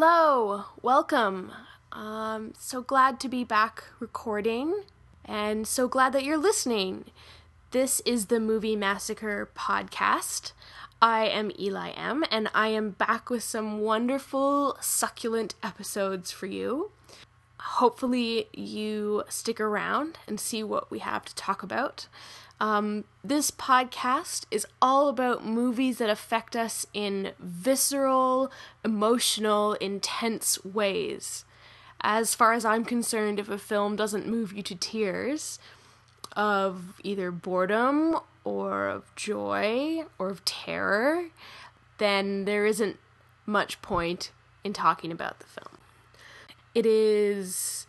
Hello, welcome. Um, so glad to be back recording, and so glad that you're listening. This is the Movie Massacre podcast. I am Eli M, and I am back with some wonderful, succulent episodes for you. Hopefully, you stick around and see what we have to talk about. Um, this podcast is all about movies that affect us in visceral, emotional, intense ways. As far as I'm concerned, if a film doesn't move you to tears of either boredom or of joy or of terror, then there isn't much point in talking about the film. It is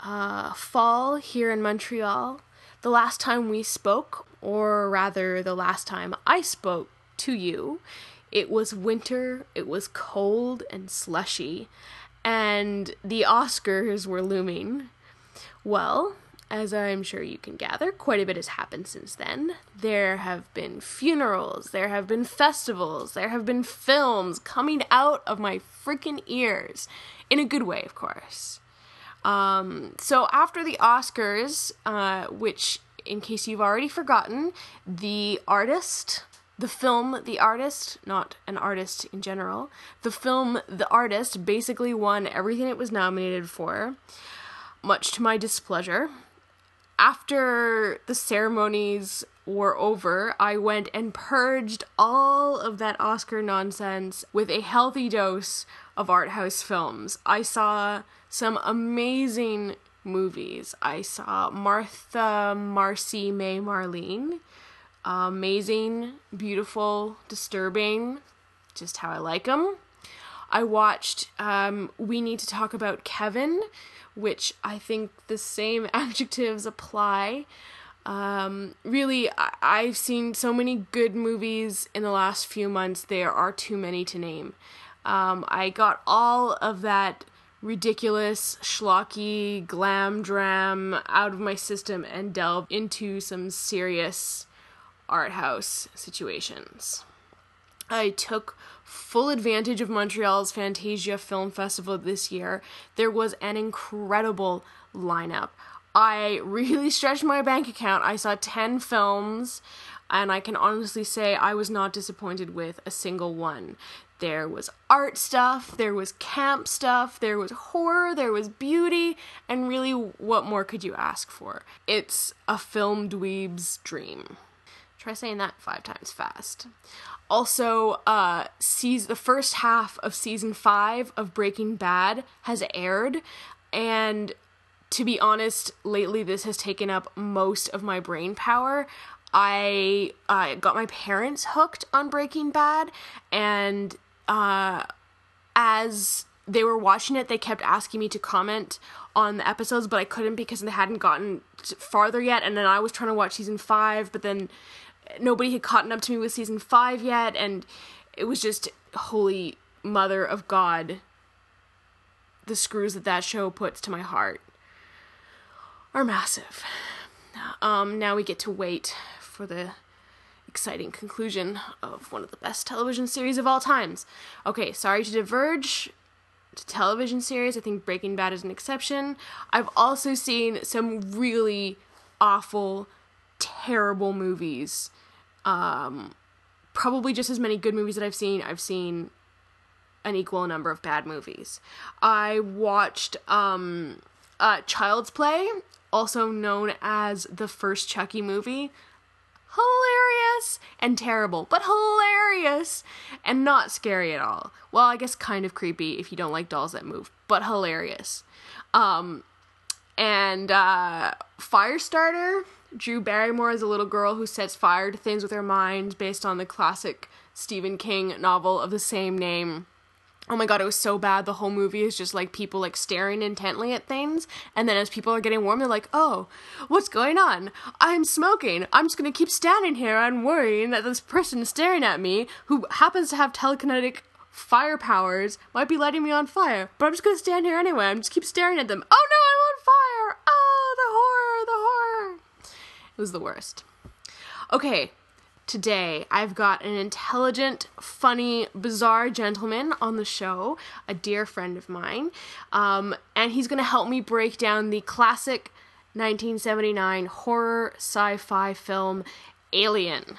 uh, fall here in Montreal the last time we spoke, or rather, the last time I spoke to you, it was winter, it was cold and slushy, and the Oscars were looming. Well, as I'm sure you can gather, quite a bit has happened since then. There have been funerals, there have been festivals, there have been films coming out of my freaking ears. In a good way, of course. Um, so after the Oscars, uh, which, in case you've already forgotten, the artist, the film The Artist, not an artist in general, the film The Artist basically won everything it was nominated for, much to my displeasure. After the ceremonies were over, I went and purged all of that Oscar nonsense with a healthy dose of art house films. I saw some amazing movies. I saw Martha, Marcy, May, Marlene. amazing, beautiful, disturbing, just how I like them. I watched um, We Need to Talk About Kevin, which I think the same adjectives apply. Um, really, I- I've seen so many good movies in the last few months, there are too many to name. Um, I got all of that ridiculous, schlocky, glam dram out of my system and delved into some serious art house situations. I took full advantage of Montreal's Fantasia Film Festival this year. There was an incredible lineup. I really stretched my bank account. I saw 10 films, and I can honestly say I was not disappointed with a single one. There was art stuff, there was camp stuff, there was horror, there was beauty, and really, what more could you ask for? It's a film dweeb's dream. Try saying that five times fast. Also, uh, sees the first half of season five of Breaking Bad has aired, and to be honest, lately this has taken up most of my brain power. I uh, got my parents hooked on Breaking Bad, and uh, as they were watching it, they kept asking me to comment on the episodes, but I couldn't because they hadn't gotten farther yet. And then I was trying to watch season five, but then nobody had caught up to me with season five yet, and it was just holy mother of God. The screws that that show puts to my heart are massive. Um, now we get to wait for the exciting conclusion of one of the best television series of all times. Okay, sorry to diverge to television series. I think Breaking Bad is an exception. I've also seen some really awful, terrible movies. Um, probably just as many good movies that I've seen. I've seen an equal number of bad movies. I watched um, uh, Child's Play, also known as the first Chucky movie hilarious and terrible, but hilarious and not scary at all. Well, I guess kind of creepy if you don't like dolls that move, but hilarious. Um, and uh, Firestarter, Drew Barrymore is a little girl who sets fire to things with her mind based on the classic Stephen King novel of the same name oh my god, it was so bad. The whole movie is just like people like staring intently at things, and then as people are getting warm, they're like, oh, what's going on? I'm smoking. I'm just gonna keep standing here and worrying that this person staring at me, who happens to have telekinetic fire powers, might be lighting me on fire. But I'm just gonna stand here anyway. I'm just keep staring at them. Oh no, I'm on fire! Oh, the horror, the horror. It was the worst. Okay, Today, I've got an intelligent, funny, bizarre gentleman on the show, a dear friend of mine, um, and he's going to help me break down the classic 1979 horror sci fi film Alien.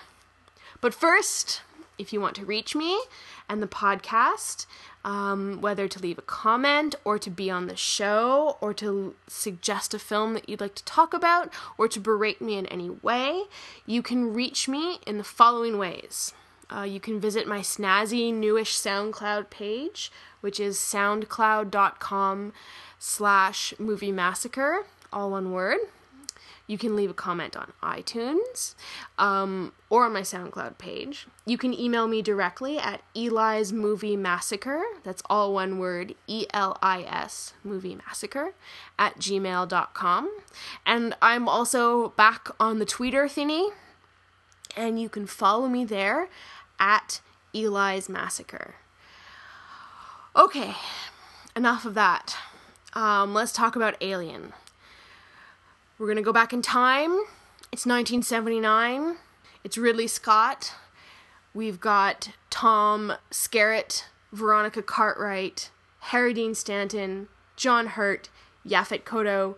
But first, if you want to reach me and the podcast, um, whether to leave a comment or to be on the show or to suggest a film that you'd like to talk about or to berate me in any way, you can reach me in the following ways. Uh, you can visit my snazzy newish SoundCloud page, which is soundcloud.com slash movie massacre, all one word you can leave a comment on iTunes um, or on my SoundCloud page. You can email me directly at Eli's Movie Massacre. That's all one word E L I S Movie Massacre at gmail.com. And I'm also back on the Twitter thingy, and you can follow me there at Eli's Massacre. Okay, enough of that. Um, let's talk about Alien. We're going to go back in time. It's 1979. It's Ridley Scott. We've got Tom Skerritt, Veronica Cartwright, Harry Dean Stanton, John Hurt, Yaphet Kotto,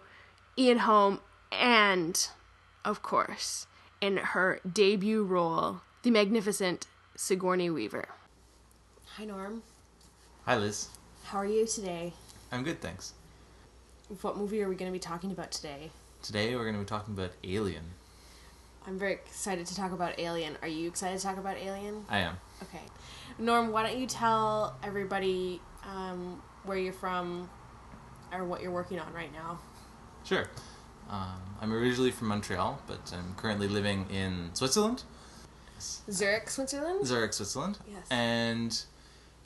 Ian Holm, and, of course, in her debut role, the magnificent Sigourney Weaver. Hi, Norm. Hi, Liz. How are you today? I'm good, thanks. What movie are we going to be talking about today? Today we're going to be talking about Alien. I'm very excited to talk about Alien. Are you excited to talk about Alien? I am. Okay. Norm, why don't you tell everybody um, where you're from or what you're working on right now? Sure. Um, I'm originally from Montreal, but I'm currently living in Switzerland. Zurich, Switzerland? Zurich, Switzerland. Yes. And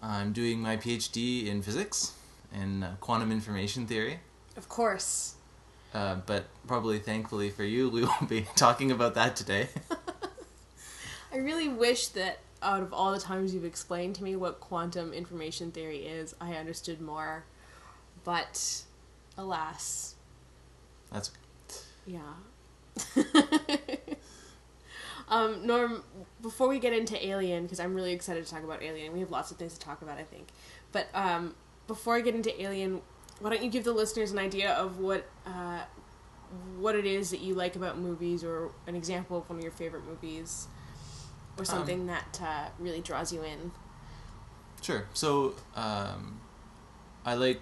I'm doing my PhD in physics in uh, quantum information theory. Of course. Uh, but probably thankfully for you, we won't be talking about that today. I really wish that out of all the times you've explained to me what quantum information theory is, I understood more. But alas. That's Yeah. um, Norm, before we get into Alien, because I'm really excited to talk about Alien, we have lots of things to talk about, I think. But um, before I get into Alien, why don't you give the listeners an idea of what uh, what it is that you like about movies, or an example of one of your favorite movies, or something um, that uh, really draws you in? Sure. So um, I like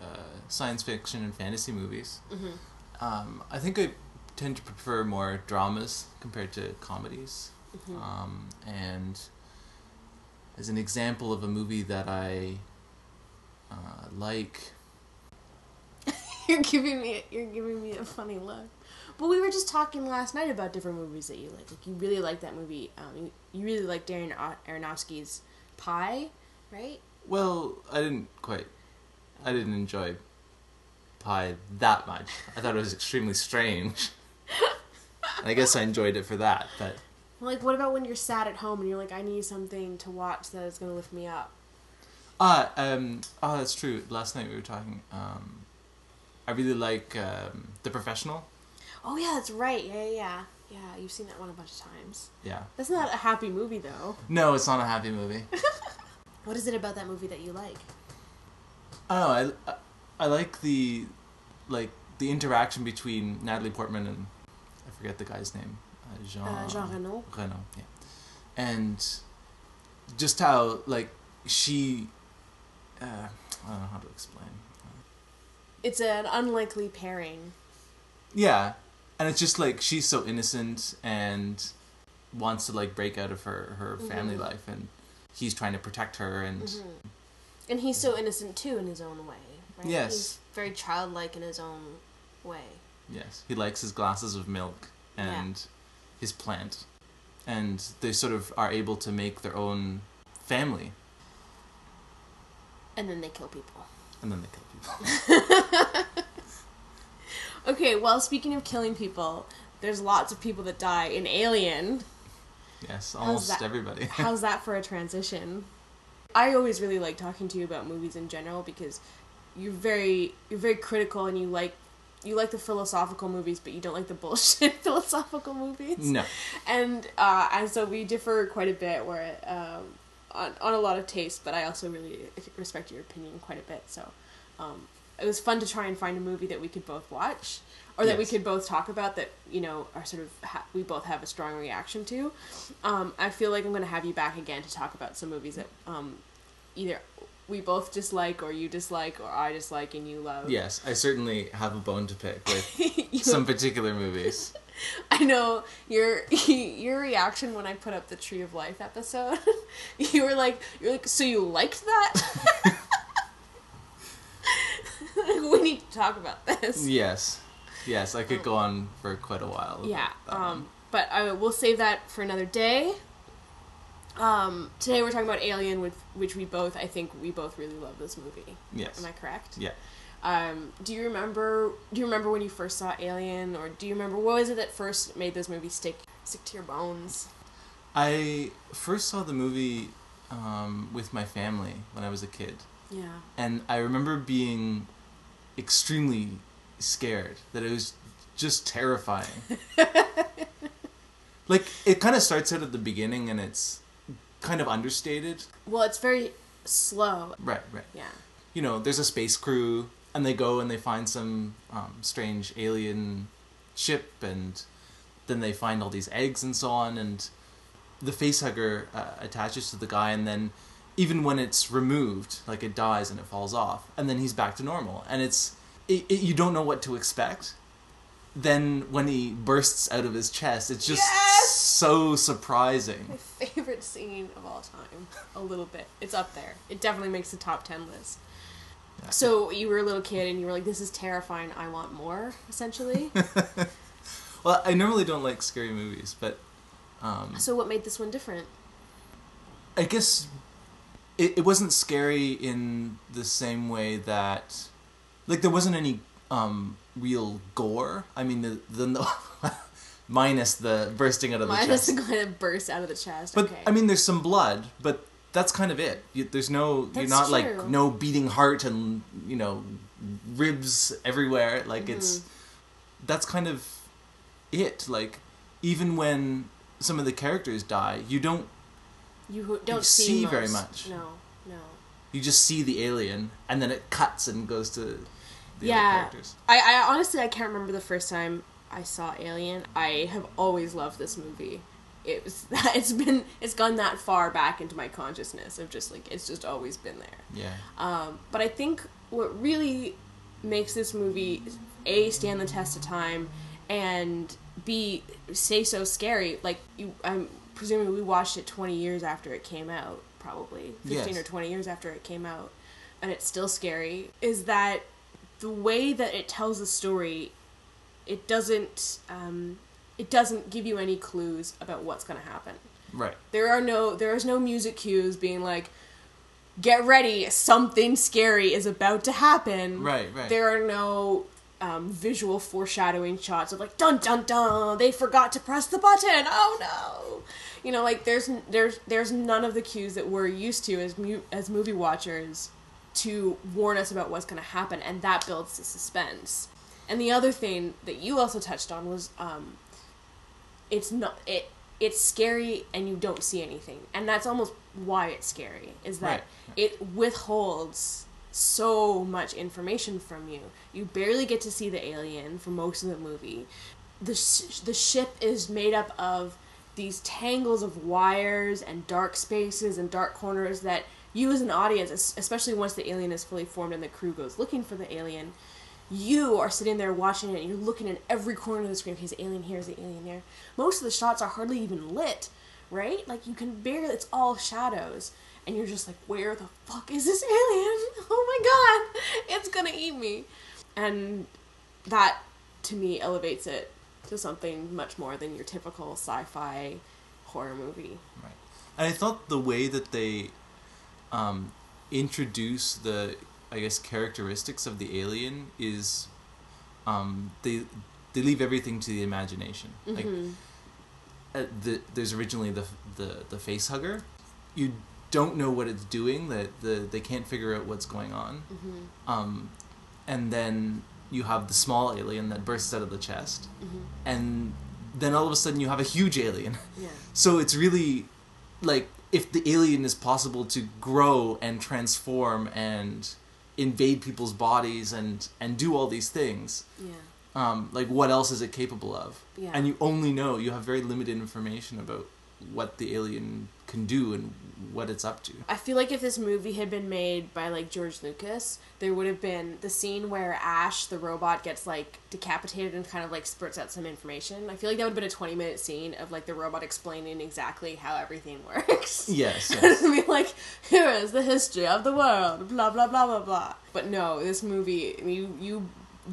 uh, science fiction and fantasy movies. Mm-hmm. Um, I think I tend to prefer more dramas compared to comedies. Mm-hmm. Um, and as an example of a movie that I uh, like you're giving me you're giving me a funny look. But we were just talking last night about different movies that you like. Like you really like that movie. Um, you, you really like Darren Aronofsky's Pi, right? Well, I didn't quite. I didn't enjoy Pi that much. I thought it was extremely strange. I guess I enjoyed it for that, but. Like, what about when you're sad at home and you're like, I need something to watch that is going to lift me up? Ah, um, oh, that's true. Last night we were talking. Um, I really like um, The Professional. Oh yeah, that's right. Yeah, yeah, yeah. Yeah, you've seen that one a bunch of times. Yeah. That's not a happy movie though. No, it's not a happy movie. what is it about that movie that you like? Oh. I, I like the like the interaction between Natalie Portman and I forget the guy's name. Uh, Jean uh, Jean Reno. Reno, yeah. And just how like she uh, I don't know how to explain it's an unlikely pairing. Yeah, and it's just like she's so innocent and wants to like break out of her her mm-hmm. family life, and he's trying to protect her, and mm-hmm. and he's so innocent too in his own way. Right? Yes, he's very childlike in his own way. Yes, he likes his glasses of milk and yeah. his plant, and they sort of are able to make their own family. And then they kill people. And then they kill. okay, well, speaking of killing people, there's lots of people that die in Alien. Yes, almost how's everybody. how's that for a transition? I always really like talking to you about movies in general because you're very you're very critical and you like you like the philosophical movies, but you don't like the bullshit philosophical movies. No. And uh, and so we differ quite a bit, where um, on on a lot of taste, but I also really respect your opinion quite a bit. So um, it was fun to try and find a movie that we could both watch, or that we could both talk about that you know are sort of ha- we both have a strong reaction to. Um, I feel like I'm going to have you back again to talk about some movies that um, either we both dislike or you dislike or I dislike and you love. Yes, I certainly have a bone to pick with some particular movies. I know your your reaction when I put up the Tree of Life episode. you were like, you're like, so you liked that? we need to talk about this. Yes. Yes, I could go on for quite a while. Yeah. Um, but I will save that for another day. Um, today we're talking about Alien, which which we both I think we both really love this movie. Yes. Am I correct? Yeah. Um, do you remember? Do you remember when you first saw Alien, or do you remember what was it that first made this movie stick stick to your bones? I first saw the movie um, with my family when I was a kid, Yeah. and I remember being extremely scared that it was just terrifying. like it kind of starts out at the beginning, and it's kind of understated. Well, it's very slow. Right, right. Yeah. you know, there's a space crew, and they go and they find some um, strange alien ship, and then they find all these eggs and so on, and the facehugger uh, attaches to the guy, and then even when it's removed, like it dies and it falls off, and then he's back to normal, and it's it, it, you don't know what to expect. Then when he bursts out of his chest, it's just Yes! so surprising. My favorite scene of all time. A little bit. It's up there. It definitely makes the top ten list. Yeah. So you were a little kid and you were like, "This is terrifying. I want more." Essentially. Well, I normally don't like scary movies, but um, so what made this one different? I guess it, it wasn't scary in the same way that like there wasn't any um real gore. I mean the the minus the bursting out of the chest. Minus the guy that bursts out of the chest. But okay. I mean there's some blood, but that's kind of it. You, there's no you're not true. like no beating heart and you know ribs everywhere like it's Mm-hmm. that's kind of it like even when some of the characters die, you don't you don't you see, see very much. No, no. you just see the alien and then it cuts and goes to the yeah. other characters. I, I honestly I can't remember the first time I saw Alien. I have always loved this movie. It was it's been it's gone that far back into my consciousness of just like it's just always been there. Yeah. Um, but I think what really makes this movie a stand the test of time and b say so scary. Like you, I'm presuming we watched it 20 years after it came out, probably 15 Yes. or 20 years after it came out, and it's still scary. Is that the way that it tells the story? It doesn't. Um, it doesn't give you any clues about what's going to happen. Right. There are no there is no music cues being like get ready something scary is about to happen. Right, right. There are no um, visual foreshadowing shots of like dun dun dun they forgot to press the button. Oh no. You know like there's there's there's none of the cues that we're used to as mu- as movie watchers to warn us about what's going to happen and that builds the suspense. And the other thing that you also touched on was um, it's not it it's scary and you don't see anything and that's almost why it's scary is that Right. it withholds so much information from you you barely get to see the alien for most of the movie the sh- the ship is made up of these tangles of wires and dark spaces and dark corners that you as an audience especially once the alien is fully formed and the crew goes looking for the alien you are sitting there watching it and you're looking in every corner of the screen. The alien here? Is the alien there? Most of the shots are hardly even lit, right? Like you can barely, it's all shadows. And you're just like, where the fuck is this alien? Oh my god, it's gonna eat me. And that, to me, elevates it to something much more than your typical sci fi horror movie. Right. And I thought the way that they um, introduce the, I guess, characteristics of the alien is um, they they leave everything to the imagination. Like Mhm. uh, the, there's originally the the the face hugger. You don't know what it's doing. That the they can't figure out what's going on. Mhm. Um, and then you have the small alien that bursts out of the chest, Mm-hmm. and then all of a sudden you have a huge alien. Yeah. So it's really like if the alien is possible to grow and transform and invade people's bodies and and do all these things, Yeah. um, like what else is it capable of? Yeah. And you only know you have very limited information about what the alien can do and what it's up to. I feel like if this movie had been made by like George Lucas, there would have been the scene where Ash, the robot, gets like decapitated and kind of like spurts out some information. I feel like that would have been a twenty minute scene of like the robot explaining exactly how everything works. Yes, yes. be like, here is the history of the world, blah blah blah blah blah. But no, this movie you you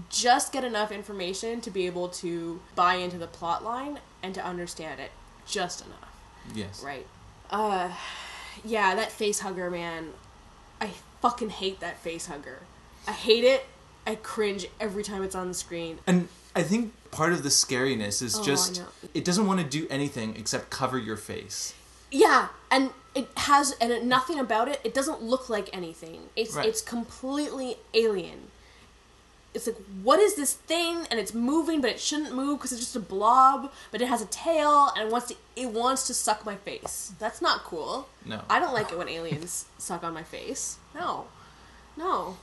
just get enough information to be able to buy into the plot line and to understand it just enough. yes. Right. Uh yeah, that face hugger man. I fucking hate that face hugger. I hate it. I cringe every time it's on the screen. And I think part of the scariness is Oh, just it doesn't want to do anything except cover your face. Yeah, and it has and it, nothing about it. It doesn't look like anything. It's Right. it's completely alien. It's like what is this thing? And it's moving, but it shouldn't move because it's just a blob. But it has a tail and it wants to it wants to suck my face. That's not cool. No. I don't like it when aliens suck on my face. No, no,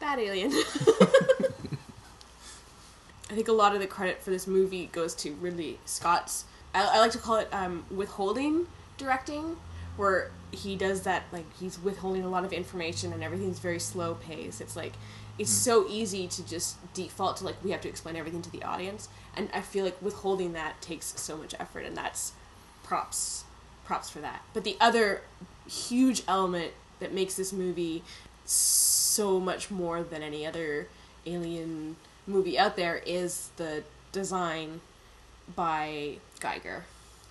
bad alien. I think a lot of the credit for this movie goes to Ridley Scott's. I, I like to call it um, withholding directing, where he does that like he's withholding a lot of information and everything's very slow pace. It's like it's hmm. so easy to just default to like we have to explain everything to the audience, and I feel like withholding that takes so much effort, and that's props props for that. But the other huge element that makes this movie so much more than any other alien movie out there is the design by Giger.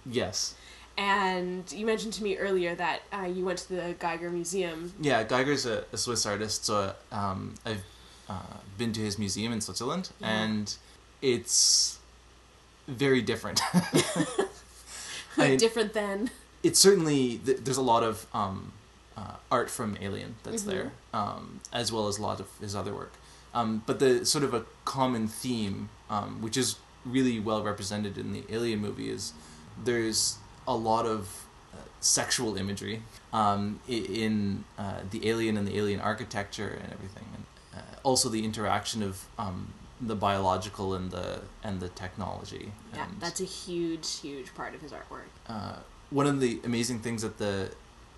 Yes. And you mentioned to me earlier that uh, you went to the Giger Museum. Yeah, Giger's a, a Swiss artist, so um, I've uh, been to his museum in Switzerland, Yeah. and it's very different. I- Different than. it's certainly th- there's a lot of um, uh, art from Alien that's Mhm. there, um, as well as a lot of his other work. Um, but the sort of a common theme, um, which is really well represented in the Alien movie, is there's a lot of uh, sexual imagery um, in uh, the alien and the alien architecture and everything, and uh, also the interaction of um, the biological and the and the technology. Yeah, and, that's a huge, huge part of his artwork. uh, one of the amazing things at the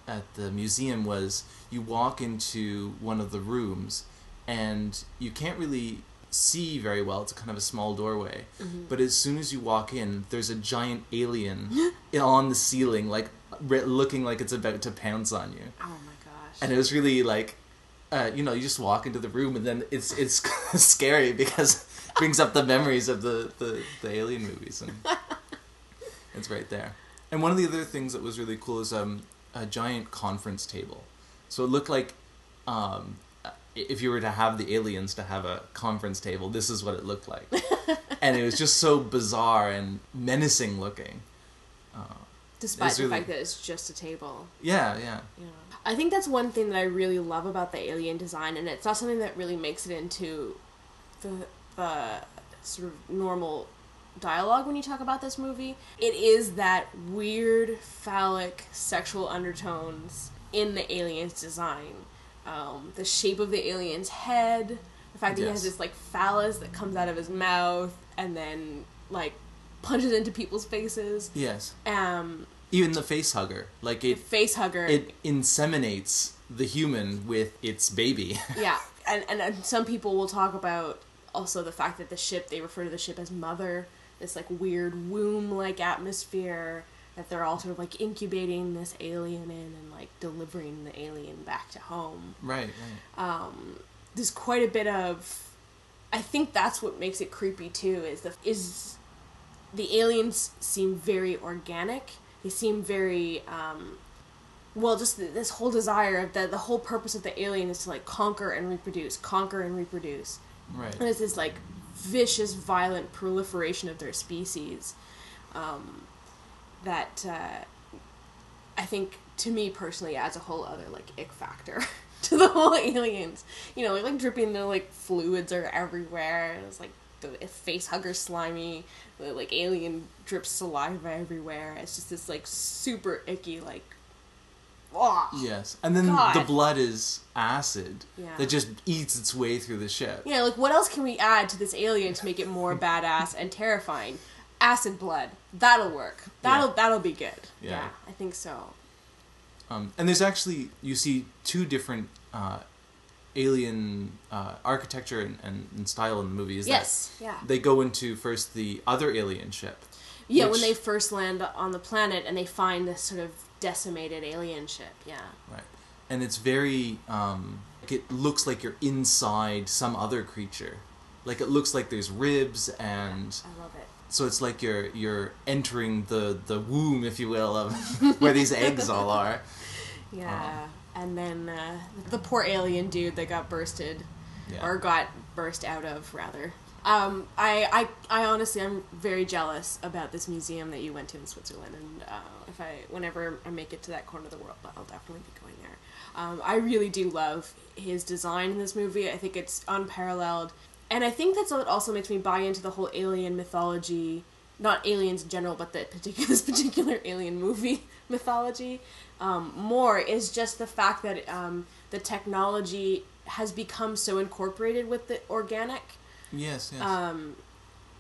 at the museum was you walk into one of the rooms and you can't really see very well. It's kind of a small doorway. Mm-hmm. but as soon as you walk in there's a giant alien on the ceiling like re- looking like it's about to pounce on you. Oh my gosh. and it was really like uh, you know you just walk into the room and then it's it's scary because it brings up the memories of the, the, the alien movies and it's right there. And one of the other things that was really cool is um, a giant conference table. So it looked like um, if you were to have the aliens to have a conference table this is what it looked like and it was just so bizarre and menacing looking uh, Despite the really- fact that it's just a table. yeah yeah Yeah. I think that's one thing that I really love about the alien design, and it's not something that really makes it into the the sort of normal dialogue when you talk about this movie. It is that weird phallic sexual undertones in the alien's design. Um, the shape of the alien's head, the fact that he has this like phallus that comes out of his mouth and then like punches into people's faces. yes Um, even the face hugger like it face hugger. it inseminates the human with its baby. yeah, and, and and some people will talk about also the fact that the ship they refer to the ship as mother, this like weird womb like atmosphere that they're all sort of like incubating this alien in and like delivering the alien back to home. right, right. Um, there's quite a bit of, I think that's what makes it creepy too. Is the is the aliens seem very organic. They seem very um, well. Just th- this whole desire of the the whole purpose of the alien is to like conquer and reproduce, conquer and reproduce. Right. And it's this like vicious, violent proliferation of their species um, that uh, I think, to me personally, adds a whole other like ick factor. to the whole aliens. You know, like, like dripping the like fluids are everywhere. It's like the face hugger slimy, the like alien drips saliva everywhere. It's just this like super icky like. Oh, Yes, and then God. the blood is acid Yeah. that just eats its way through the ship. Yeah, like what else can we add to this alien to make it more badass and terrifying? Acid blood. That'll work. That'll Yeah. that'll be good. Yeah. I think so. Um, and there's actually you see two different uh, alien uh, architecture and, and, and style in the movie. Is Yes. Yeah. they go into first the other alien ship. Yeah, which- when they first land on the planet and they find this sort of decimated alien ship. Yeah. Right. And it's very um it looks like you're inside some other creature. Like it looks like there's ribs and I love it. So it's like you're you're entering the the womb if you will of where these eggs all are. Yeah. and then uh, the poor alien dude that got bursted Yeah. or got burst out of rather. Um, I, I, I honestly, I'm very jealous about this museum that you went to in Switzerland, and uh, if I, whenever I make it to that corner of the world, I'll definitely be going there. Um, I really do love his design in this movie. I think it's unparalleled, and I think that's what also makes me buy into the whole alien mythology. Not aliens in general, but the particular this particular alien movie mythology. Um, more is just the fact that um, the technology has become so incorporated with the organic Yes, yes. um,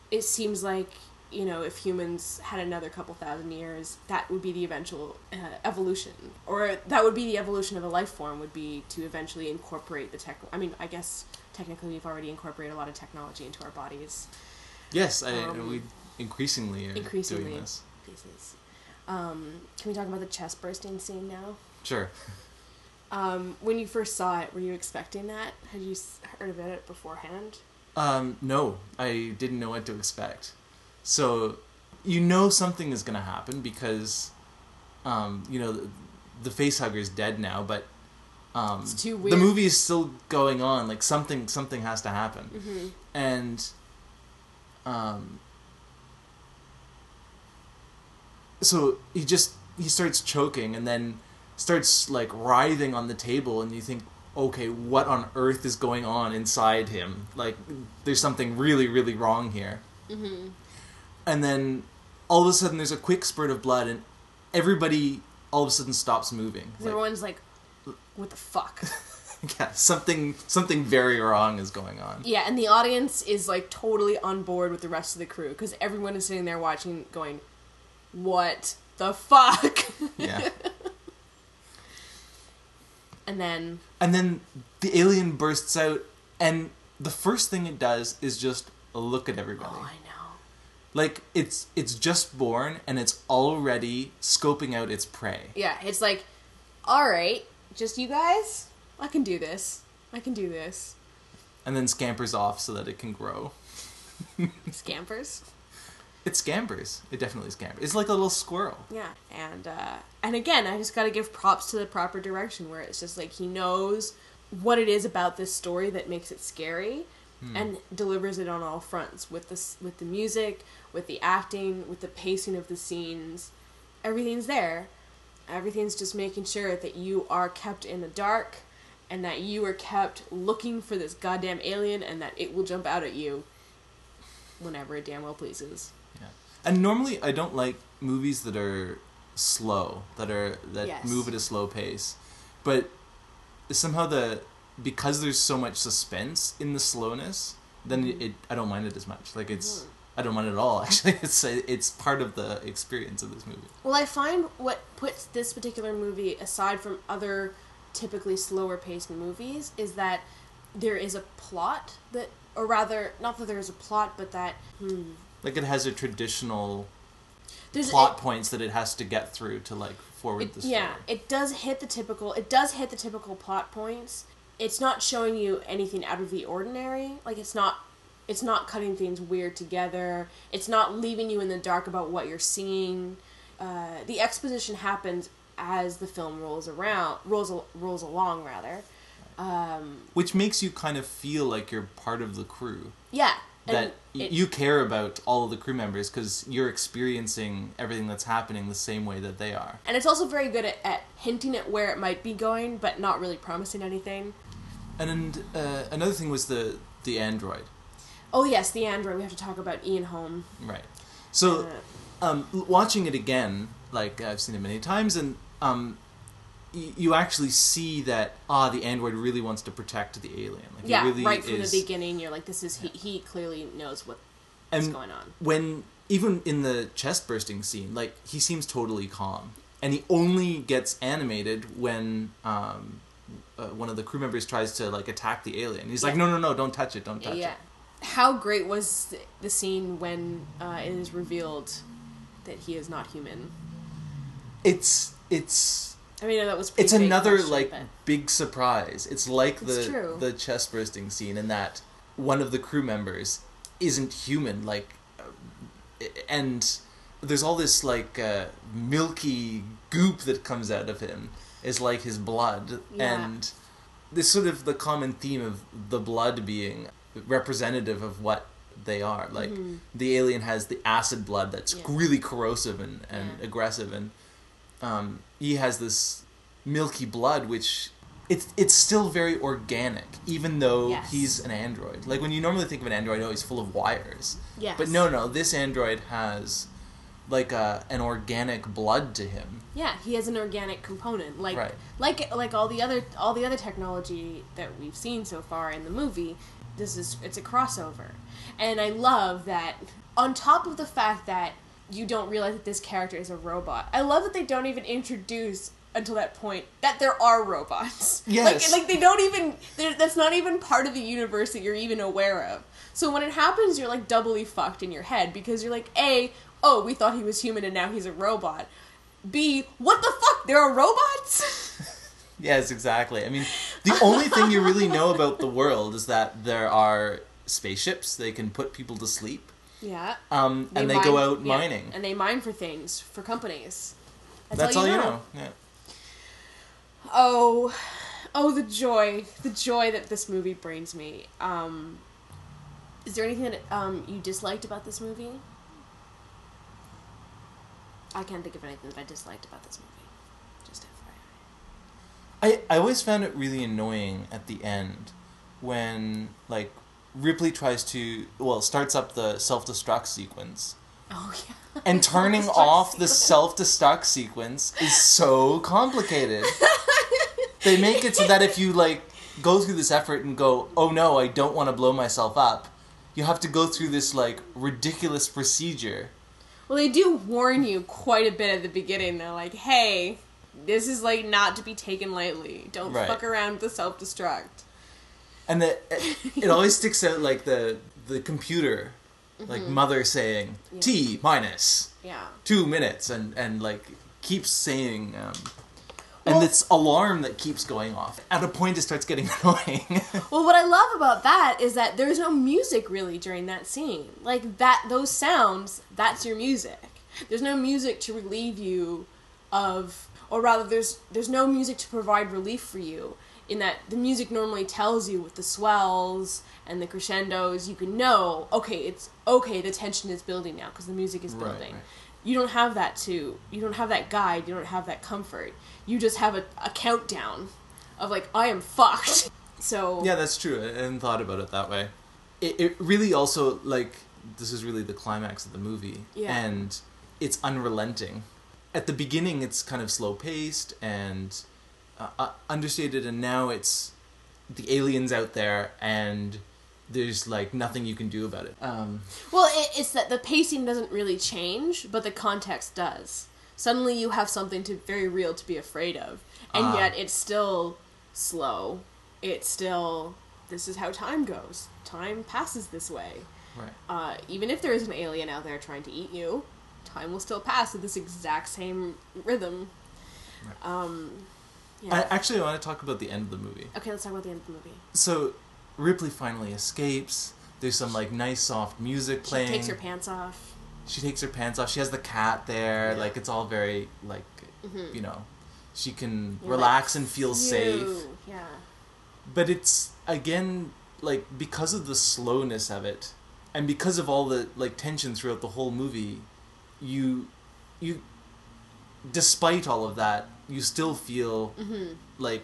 it seems like you know if humans had another couple thousand years that would be the eventual uh, evolution or that would be the evolution of a life form would be to eventually incorporate the tech i mean i guess technically we've already incorporated a lot of technology into our bodies yes, I, um, we increasingly are increasingly doing this. pieces um, can we talk about the chest bursting scene now Sure. um, when you first saw it were you expecting that had you heard about it beforehand Um, no, I didn't know what to expect. So, you know something is going to happen because, um, you know, the, the face hugger is dead now, but um, It's too the movie is still going on. Like something, something has to happen, mm-hmm. and um, so he just he starts choking and then starts like writhing on the table, and you think, okay, what on earth is going on inside him? Like, there's something really, really wrong here. Mm-hmm. And then all of a sudden, there's a quick spurt of blood, and everybody all of a sudden stops moving. Like, everyone's like what the fuck yeah, something something very wrong is going on. Yeah, and the audience is like totally on board with the rest of the crew because everyone is sitting there watching, going, "What the fuck?" Yeah. and then, and then the alien bursts out, and the first thing it does is just look at everybody. oh, I know. Like it's it's just born, and it's already scoping out its prey. Yeah, it's like, all right, just you guys. I can do this. I can do this. and then scampers off so that it can grow. Scampers. It scampers. It definitely scampers. It's like a little squirrel. Yeah, and uh, and again, I just got to give props to the proper direction where it's just like he knows what it is about this story that makes it scary, and delivers it on all fronts with this with the music, with the acting, with the pacing of the scenes. Everything's there. Everything's just making sure that you are kept in the dark, and that you are kept looking for this goddamn alien, and that it will jump out at you whenever it damn well pleases. Yeah. And normally I don't like movies that are slow, that are that Yes. move at a slow pace. But somehow the because there's so much suspense in the slowness, then it, it I don't mind it as much. Like it's Mhm. I don't mind it at all. Actually, it's it's part of the experience of this movie. Well, I find what puts this particular movie aside from other typically slower paced movies is that there is a plot that, or rather, not that there is a plot, but that hmm, Like it has a traditional there's plot it- points that it has to get through to like forward it- the story. yeah, it does hit the typical. It does hit the typical plot points. It's not showing you anything out of the ordinary. Like it's not. It's not cutting things weird together. It's not leaving you in the dark about what you're seeing. Uh, the exposition happens as the film rolls around, rolls rolls along rather. Um, Which makes you kind of feel like you're part of the crew. yeah, that it- you care about all of the crew members because you're experiencing everything that's happening the same way that they are. And it's also very good at, at hinting at where it might be going, but not really promising anything. And uh, another thing was the the android, Oh yes, the android. We have to talk about Ian Holm. right? So, Uh, um, watching it again, like I've seen it many times, and um, y- you actually see that ah, the android really wants to protect the alien. Like, yeah, really right from is, the beginning, you're like, this is he. He clearly knows what's And going on. when even in the chest bursting scene, like he seems totally calm, and he only gets animated when um, uh, one of the crew members tries to like attack the alien. He's like, "No, no, no! Don't touch it! Don't touch Yeah. it!" How great was the scene when uh, it is revealed that he is not human? It's it's I mean, that was pretty it's another question, like but- big surprise. It's like It's the true. the chest bursting scene in that one of the crew members isn't human. Like, uh, and there's all this like uh, milky goop that comes out of him. Is like his blood, Yeah. and this sort of the common theme of the blood being representative of what they are. Like Mhm. the alien has the acid blood that's Yeah. really corrosive and, and Yeah. aggressive, and um, he has this milky blood, which it's it's still very organic, even though Yes. he's an android. Like when you normally think of an android, oh, he's full of wires. Yes. But no, no, this android has like a, an organic blood to him. Yeah, he has an organic component, like Right. like like all the other all the other technology that we've seen so far in the movie. This is it's a crossover, and I love that. On top of the fact that you don't realize that this character is a robot, I love that they don't even introduce until that point that there are robots. Yes. like like they don't even that's not even part of the universe that you're even aware of. So when it happens, you're like doubly fucked in your head because you're like, a oh we thought he was human and now he's a robot. B, what the fuck? There are robots? Yes, exactly. I mean, the only thing you really know about the world is that there are spaceships. They can put people to sleep, yeah. um, and they go out yeah, mining. And they mine for things, for companies. That's all you know. Yeah. Oh, oh, the joy, the joy that this movie brings me. Um, is there anything that um, you disliked about this movie? I can't think of anything that I disliked about this movie. I, I always found it really annoying at the end when like Ripley tries to well starts up the self destruct sequence Oh yeah. and turning off the self destruct sequence is so complicated. they make it so that if you like go through this effort and go oh no I don't want to blow myself up, you have to go through this like ridiculous procedure. Well, they do warn you quite a bit at the beginning. They're like, "Hey, this is like not to be taken lightly. Don't Right. fuck around with the self destruct." and the, it always sticks out like the the computer like mother saying Yeah. t minus Yeah. two minutes and and like keeps saying um and Well- this alarm that keeps going off at a point it starts getting annoying Well, what I love about that is that there's no music really during that scene. Like that, those sounds, that's your music. There's no music to relieve you of, or rather, there's there's no music to provide relief for you. In that the music normally tells you with the swells and the crescendos, you can know, okay, it's okay. The tension is building now because the music is Right, building. right. You don't have that to. You don't have that guide. You don't have that comfort. You just have a, a countdown of like I am fucked. So yeah that's true i hadn't thought about it that way it, it really also like this is really the climax of the movie Yeah. and it's unrelenting at the beginning it's kind of slow paced and uh, uh, understated and now it's the aliens out there and there's like nothing you can do about it um Well, it, it's that the pacing doesn't really change, but the context does. Suddenly, you have something to very real to be afraid of, and Ah. yet it's still slow. It's still this is how time goes. Time passes this way. right Uh, even if there is an alien out there trying to eat you, time will still pass at this exact same rhythm. Um, I, actually i want to talk about the end of the movie okay, let's talk about the end of the movie. so ripley finally escapes there's some like nice soft music playing. She takes her pants off. she takes her pants off. She has the cat there. Yeah. Like it's all very like Mhm. you know, she can You're relax like, and feel safe. Yeah. But it's again like because of the slowness of it, and because of all the like tension throughout the whole movie, you you despite all of that, you still feel like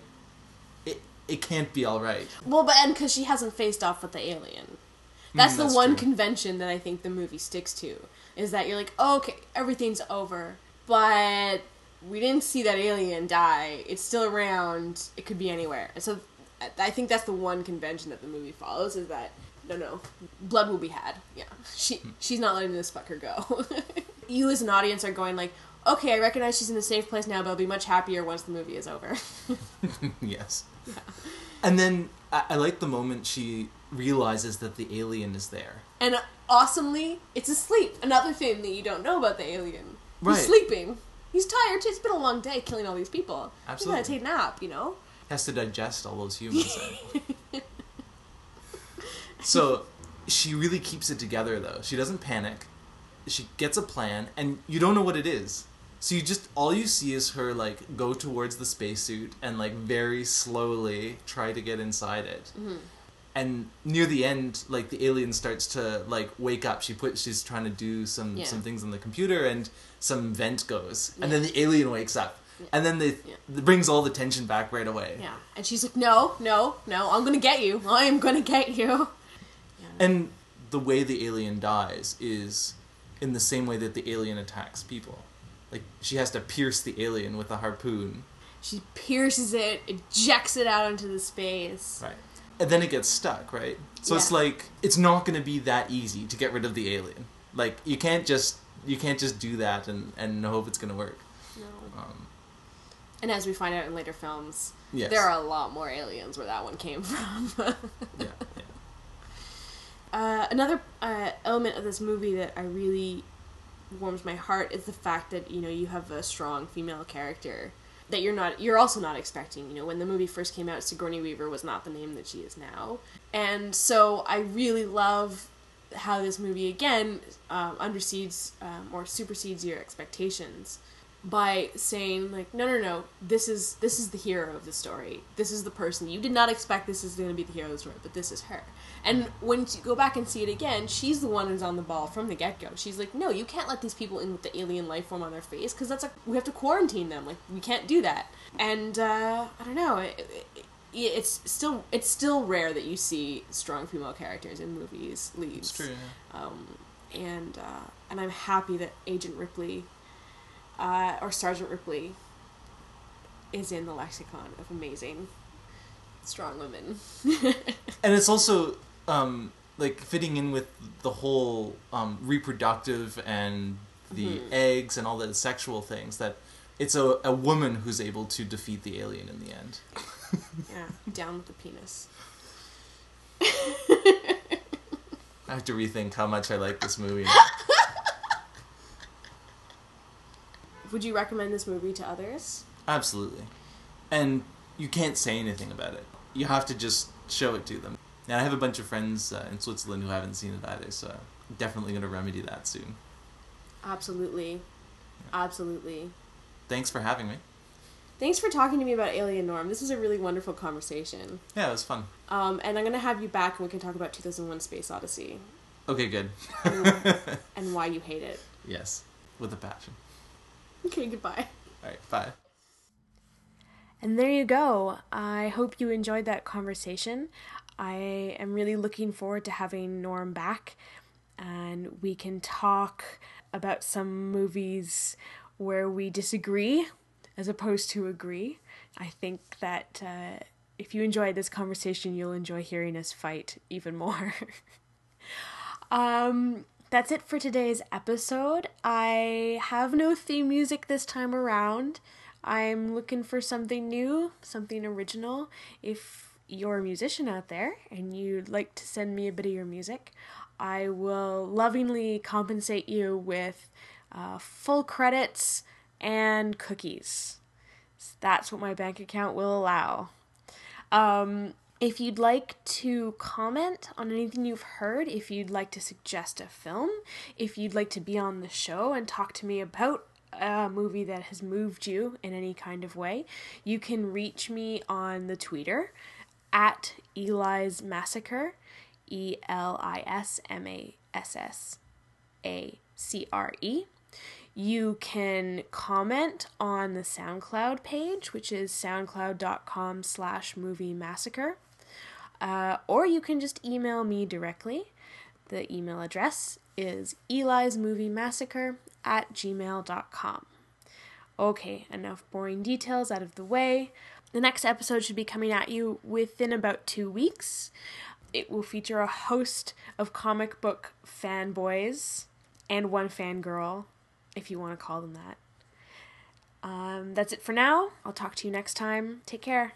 it it can't be all right. Well, but and because she hasn't faced off with the alien. That's Mm, the that's one true. convention that I think the movie sticks to is that you're like, oh, okay, everything's over, but we didn't see that alien die. It's still around. It could be anywhere. And so I- I think that's the one convention that the movie follows is that no, no, blood will be had. Yeah, she she's not letting this fucker go. you as an audience are going like, okay, I recognize she's in a safe place now, but I'll be much happier once the movie is over. yes. Yeah. And then I, I like the moment she realizes that the alien is there. And awesomely, it's asleep. Another thing that you don't know about the alien. Right. He's sleeping. He's tired. It's been a long day killing all these people. Absolutely. He's gotta take a nap, you know? He Has to digest all those humans. so she really keeps it together though. She doesn't panic. She gets a plan, and you don't know what it is. So you just all you see is her like go towards the spacesuit and like very slowly try to get inside it. Mm-hmm. And near the end, like the alien starts to like wake up. She put she's trying to do some Yeah. some things on the computer, and some vent goes, and then the alien wakes up, and then they Yeah. brings all the tension back right away. Yeah. And she's like, no, no, no, I'm gonna get you. I'm gonna get you. And the way the alien dies is in the same way that the alien attacks people. Like she has to pierce the alien with a harpoon. She pierces it, ejects it out into the space. Right. And then it gets stuck, right? So it's like it's not going to be that easy to get rid of the alien. Like you can't just you can't just do that and and hope it's going to work. No. Um, And as we find out in later films, yes. there are a lot more aliens where that one came from. yeah, yeah. Uh, another uh, element of this movie that I really warms my heart is the fact that you know you have a strong female character that you're not you're also not expecting. You know, when the movie first came out, Sigourney Weaver was not the name that she is now, and so I really love how this movie again um, underseeds um, or supersedes your expectations by saying like no no no this is this is the hero of the story. This is the person. You did not expect this is going to be the hero of the story but this is her. And when you go back and see it again she's the one who's on the ball from the get-go. She's like no you can't let these people in with the alien life form on their face because that's like we have to quarantine them. Like we can't do that. And uh, i don't know it, it, it- it's still it's still rare that you see strong female characters in movies leads It's true. Yeah. um, and uh, and I'm happy that Agent Ripley uh, or Sergeant Ripley is in the lexicon of amazing strong women. and it's also um, like fitting in with the whole um, reproductive and the eggs and all the sexual things that it's a, a woman who's able to defeat the alien in the end yeah, down with the penis. i have to rethink how much i like this movie Would you recommend this movie to others? absolutely. And you can't say anything about it. You have to just show it to them. And i have a bunch of friends uh, in switzerland who haven't seen it either so definitely going to remedy that soon. Absolutely, absolutely. thanks for having me. Thanks for talking to me about Alien Norm. This was a really wonderful conversation. yeah it was fun. Um, and I'm gonna have you back and we can talk about 2001: Space Odyssey. Okay good. And why you hate it. yes. With a passion Okay, goodbye. all right bye And there you go. I hope you enjoyed that conversation. I am really looking forward to having Norm back and we can talk about some movies where we disagree as opposed to agree. I think that uh, if you enjoyed this conversation, you'll enjoy hearing us fight even more. um, that's it for today's episode. I have no theme music this time around. I'm looking for something new, something original. If you're a musician out there and you'd like to send me a bit of your music, I will lovingly compensate you with uh, full credits and cookies. That's what my bank account will allow. Um, if you'd like to comment on anything you've heard, if you'd like to suggest a film, if you'd like to be on the show and talk to me about a movie that has moved you in any kind of way, you can reach me on the Twitter at Eli's Massacre. E L I S M A S S A C R E. You can comment on the SoundCloud page, which is soundcloud.com slash movie massacre. Uh, or you can just email me directly. The email address is Eli's Movie Massacre at gmail.com. Okay, enough boring details out of the way. The next episode should be coming at you within about two weeks. It will feature a host of comic book fanboys and one fangirl, if you want to call them that. Um, that's it for now. I'll talk to you next time. Take care.